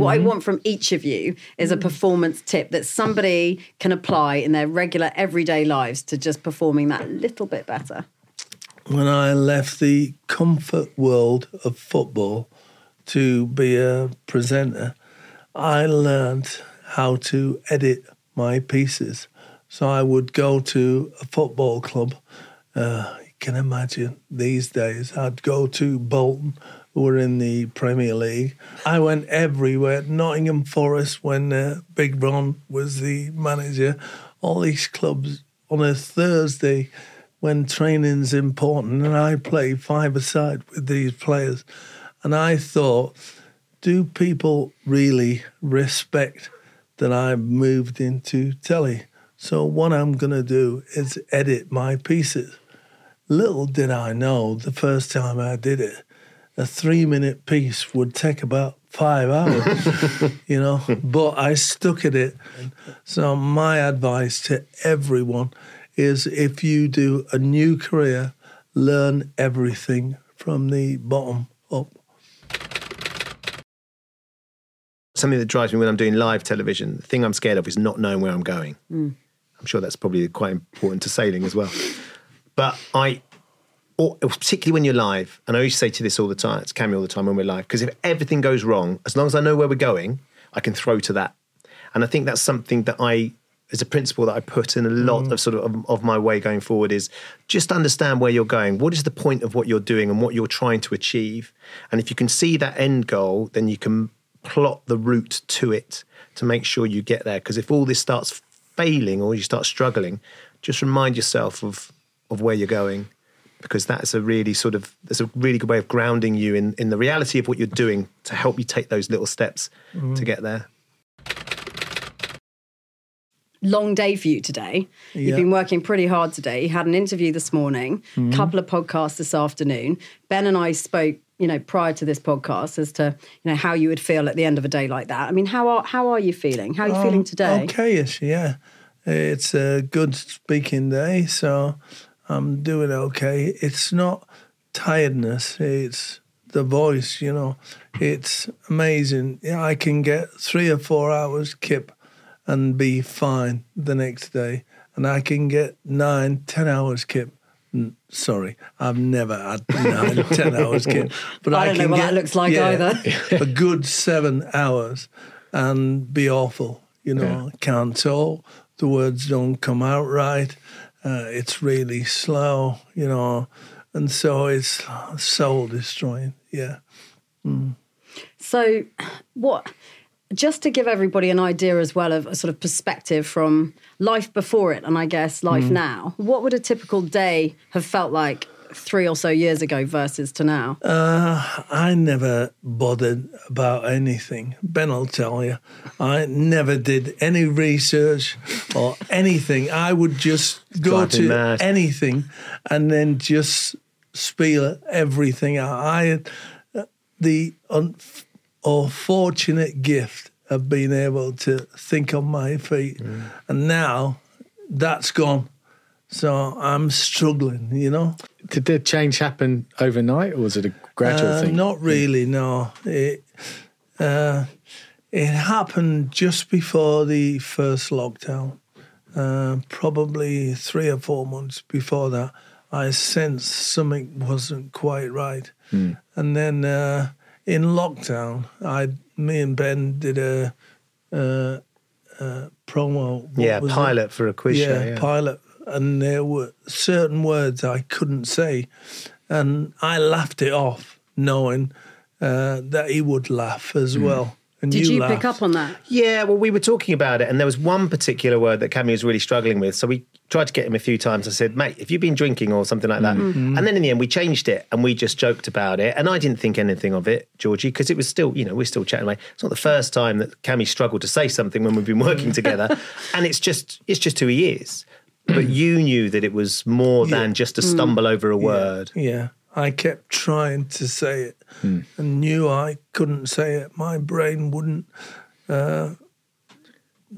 What I want from each of you is a performance tip that somebody can apply in their regular everyday lives to just performing that little bit better. When I left the comfort world of football to be a presenter, I learned how to edit my pieces. So I would go to a football club. Uh, you can imagine these days, I'd go to Bolton who were in the Premier League. I went everywhere. Nottingham Forest, when uh, Big Ron was the manager, all these clubs on a Thursday when training's important, and I play five-a-side with these players. And I thought, do people really respect that I've moved into telly? So what I'm going to do is edit my pieces. Little did I know the first time I did it, a three minute piece would take about five hours, you know, but I stuck at it. So, my advice to everyone is if you do a new career, learn everything from the bottom up. Something that drives me when I'm doing live television, the thing I'm scared of is not knowing where I'm going. Mm. I'm sure that's probably quite important to sailing as well. But I, or particularly when you're live, and I always say to this all the time, it's Cammy all the time when we're live, because if everything goes wrong, as long as I know where we're going, I can throw to that. And I think that's something that I, as a principle that I put in a lot Mm. of sort of, of of my way going forward is just understand where you're going. What is the point of what you're doing and what you're trying to achieve? And if you can see that end goal, then you can plot the route to it to make sure you get there. Because if all this starts failing or you start struggling, just remind yourself of of where you're going because that's a really sort of that's a really good way of grounding you in in the reality of what you're doing to help you take those little steps Mhm. to get there. Long day for you today. Yeah. You've been working pretty hard today. You had an interview this morning, a Mhm. couple of podcasts this afternoon. Ben and I spoke, you know, prior to this podcast as to, you know, how you would feel at the end of a day like that. I mean, how are how are you feeling? How are you Um, feeling today? Okay-ish, yeah. It's a good speaking day, so I'm doing okay. It's not tiredness, it's the voice, you know. It's amazing. I can get three or four hours kip and be fine the next day. And I can get nine, ten hours kip. Sorry, I've never had nine, ten hours kip. But I I, don't know can what get, that looks like yeah, either. a good seven hours and be awful. You know, can't talk. The words don't come out right. Uh, it's really slow. You know, and so it's soul destroying. Yeah. Mm. So, what? Just to give everybody an idea as well of a sort of perspective from life before it, and I guess life Mm. now. What would a typical day have felt like three or so years ago versus to now? Uh, I never bothered about anything. Ben will tell you. I never did any research or anything. I would just go Drive me to mad. anything and then just spiel everything out. I had uh, the un- unfortunate gift of being able to think on my feet. Mm. And now that's gone. So I'm struggling, you know? Did the change happen overnight, or was it a gradual Uh, thing? Not really, no. It uh, it happened just before the first lockdown. Uh, probably three or four months before that, I sensed something wasn't quite right. And then uh, in lockdown, I, me and Ben did a, uh uh promo. yeah, was it? pilot for a quiz yeah, show. Yeah. pilot. And there were certain words I couldn't say. And I laughed it off, knowing uh, that he would laugh as well. And Did you, laughed. pick up on that? Yeah, well, we were talking about it, and there was one particular word that Cammy was really struggling with. So we tried to get him a few times. I said, "Mate, if you've been drinking or something like that," Mm-hmm. and then in the end we changed it and we just joked about it. And I didn't think anything of it, Georgie, because it was still, you know, we're still chatting away. It's not the first time that Cammy struggled to say something when we've been working together, and it's just, it's just who he is. But you knew that it was more than just to stumble over a word. Yeah, I kept trying to say it Hmm. and knew I couldn't say it. My brain wouldn't uh,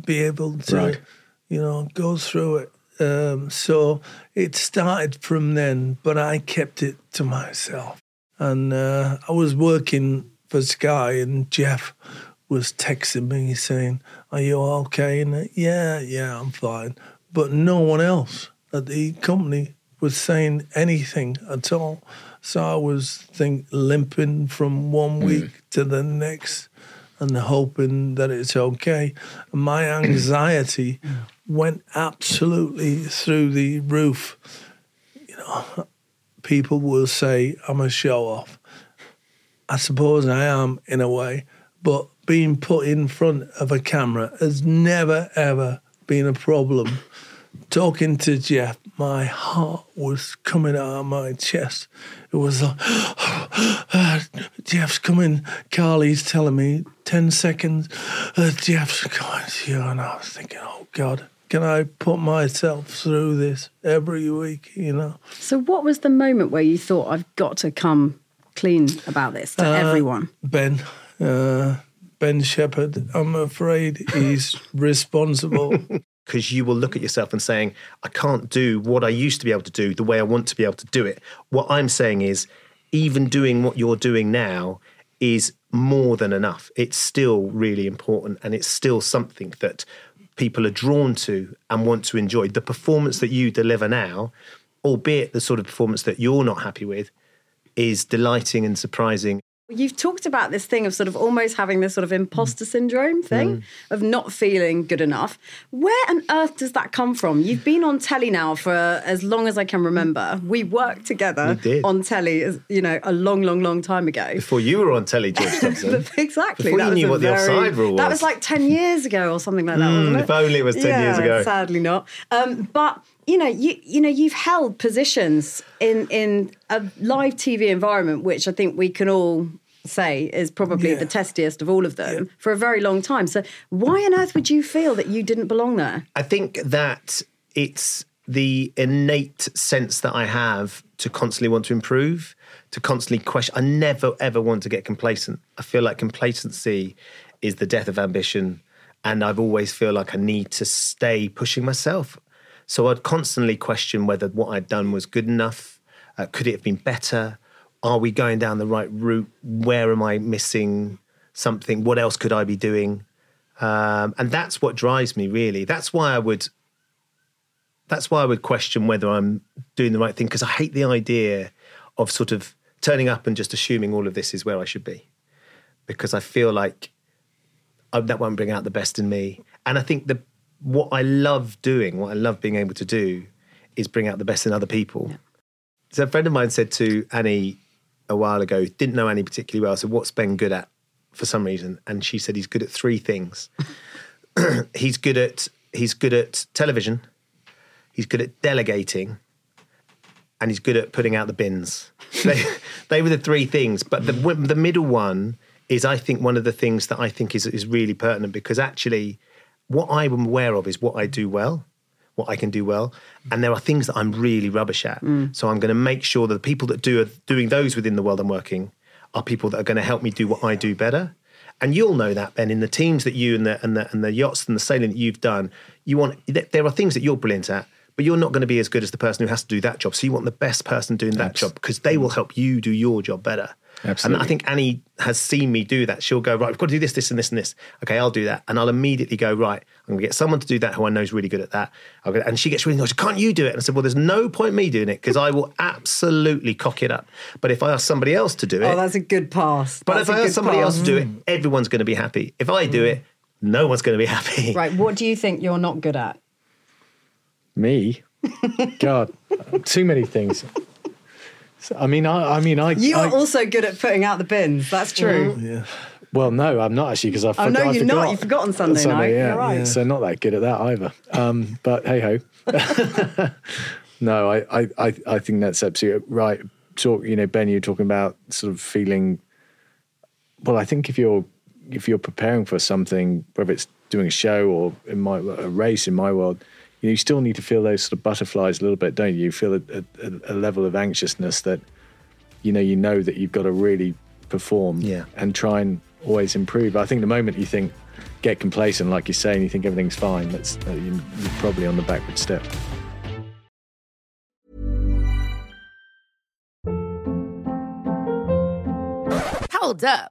be able to, Right. you know, go through it. Um, so it started from then, but I kept it to myself. And uh, I was working for Sky, and Jeff was texting me saying, Are you okay? And yeah, yeah, I'm fine. But no one else at the company was saying anything at all. So I was think limping from one hmm. week to the next and hoping that it's okay. And my anxiety went absolutely through the roof. You know, people will say I'm a show off. I suppose I am in a way, but being put in front of a camera has never ever been a problem. Talking to Jeff, my heart was coming out of my chest. It was like, Jeff's coming. Carly's telling me 10 seconds. Uh, Jeff's coming to you. And I was thinking, oh God, can I put myself through this every week, you know? So, what was the moment where you thought, I've got to come clean about this to Uh, everyone? Ben, uh, Ben Shephard, I'm afraid he's responsible. because you will look at yourself and saying, I can't do what I used to be able to do the way I want to be able to do it. What I'm saying is, even doing what you're doing now is more than enough. It's still really important and it's still something that people are drawn to and want to enjoy. The performance that you deliver now, albeit the sort of performance that you're not happy with, is delighting and surprising. You've talked about this thing of sort of almost having this sort of imposter syndrome thing Mm. of not feeling good enough. Where on earth does that come from? You've been on telly now for as long as I can remember. We worked together We on telly, you know, a long, long, long time ago. Before you were on telly, George Thompson. exactly. Before that you was knew what the very- offside rule That was. was like 10 years ago or something like that, wasn't it? if only it was 10 years ago. Sadly not. Um, but you know, you you know, you've held positions in in a live TV environment, which I think we can all say is probably Yeah. the testiest of all of them for a very long time. So why on earth would you feel that you didn't belong there? I think that it's the innate sense that I have to constantly want to improve, to constantly question. I never ever want to get complacent. I feel like complacency is the death of ambition, and I've always feel like I need to stay pushing myself. So I'd constantly question whether what I'd done was good enough. Uh, could it have been better? Are we going down the right route? Where am I missing something? What else could I be doing? Um, and that's what drives me really. That's why I would. That's why I would question whether I'm doing the right thing because I hate the idea of sort of turning up and just assuming all of this is where I should be, because I feel like I, that won't bring out the best in me. And I think the what I love doing, what I love being able to do, is bring out the best in other people. So a friend of mine said to Annie a while ago, didn't know Annie particularly well. So what's Ben good at for some reason? And she said he's good at three things. he's good at he's good at television. He's good at delegating, and he's good at putting out the bins. they, they were the three things. But the the middle one is, I think, one of the things that I think is is really pertinent because actually, what I'm aware of is what I do well what I can do well. And there are things that I'm really rubbish at. Mm. So I'm going to make sure that the people that do are doing those within the world I'm working are people that are going to help me do what I do better. And you'll know that, Ben, in the teams that you and the and the, and the yachts and the sailing that you've done, you want there are things that you're brilliant at, but you're not going to be as good as the person who has to do that job. So you want the best person doing that Abs- job because they will help you do your job better. And I think Annie has seen me do that. She'll go, right, we've got to do this, this, and this, and this. Okay, I'll do that. And I'll immediately go, right, I'm going to get someone to do that who I know is really good at that. I'll go, and she gets really annoyed. Can't you do it? And I said, well, there's no point me doing it because I will absolutely cock it up. But if I ask somebody else to do it, Oh, that's a good pass. but That's if I ask somebody pass. else to do it, everyone's going to be happy. If I do it, no one's going to be happy. Right, what do you think you're not good at? Me? God, too many things. So, I mean, I, I mean, I. You I, are also good at putting out the bins. That's true. Yeah. Well, no, I'm not actually because I Oh, forgot. no, you're not. You forgot on Sunday night. Yeah. Right. So not that good at that either. Um, but hey ho. no, I, I, I, I think that's absolutely right. Talk, you know, Ben, you're talking about sort of feeling. Well, I think if you're if you're preparing for something, whether it's doing a show or in my a race in my world, you, know, you still need to feel those sort of butterflies a little bit, don't you? You feel a, a, a level of anxiousness that you know you know that you've got to really perform Yeah. and try and always improve. I think the moment you think get complacent, like you're saying, you think everything's fine, that's uh, you, you're probably on the backward step. Hold up.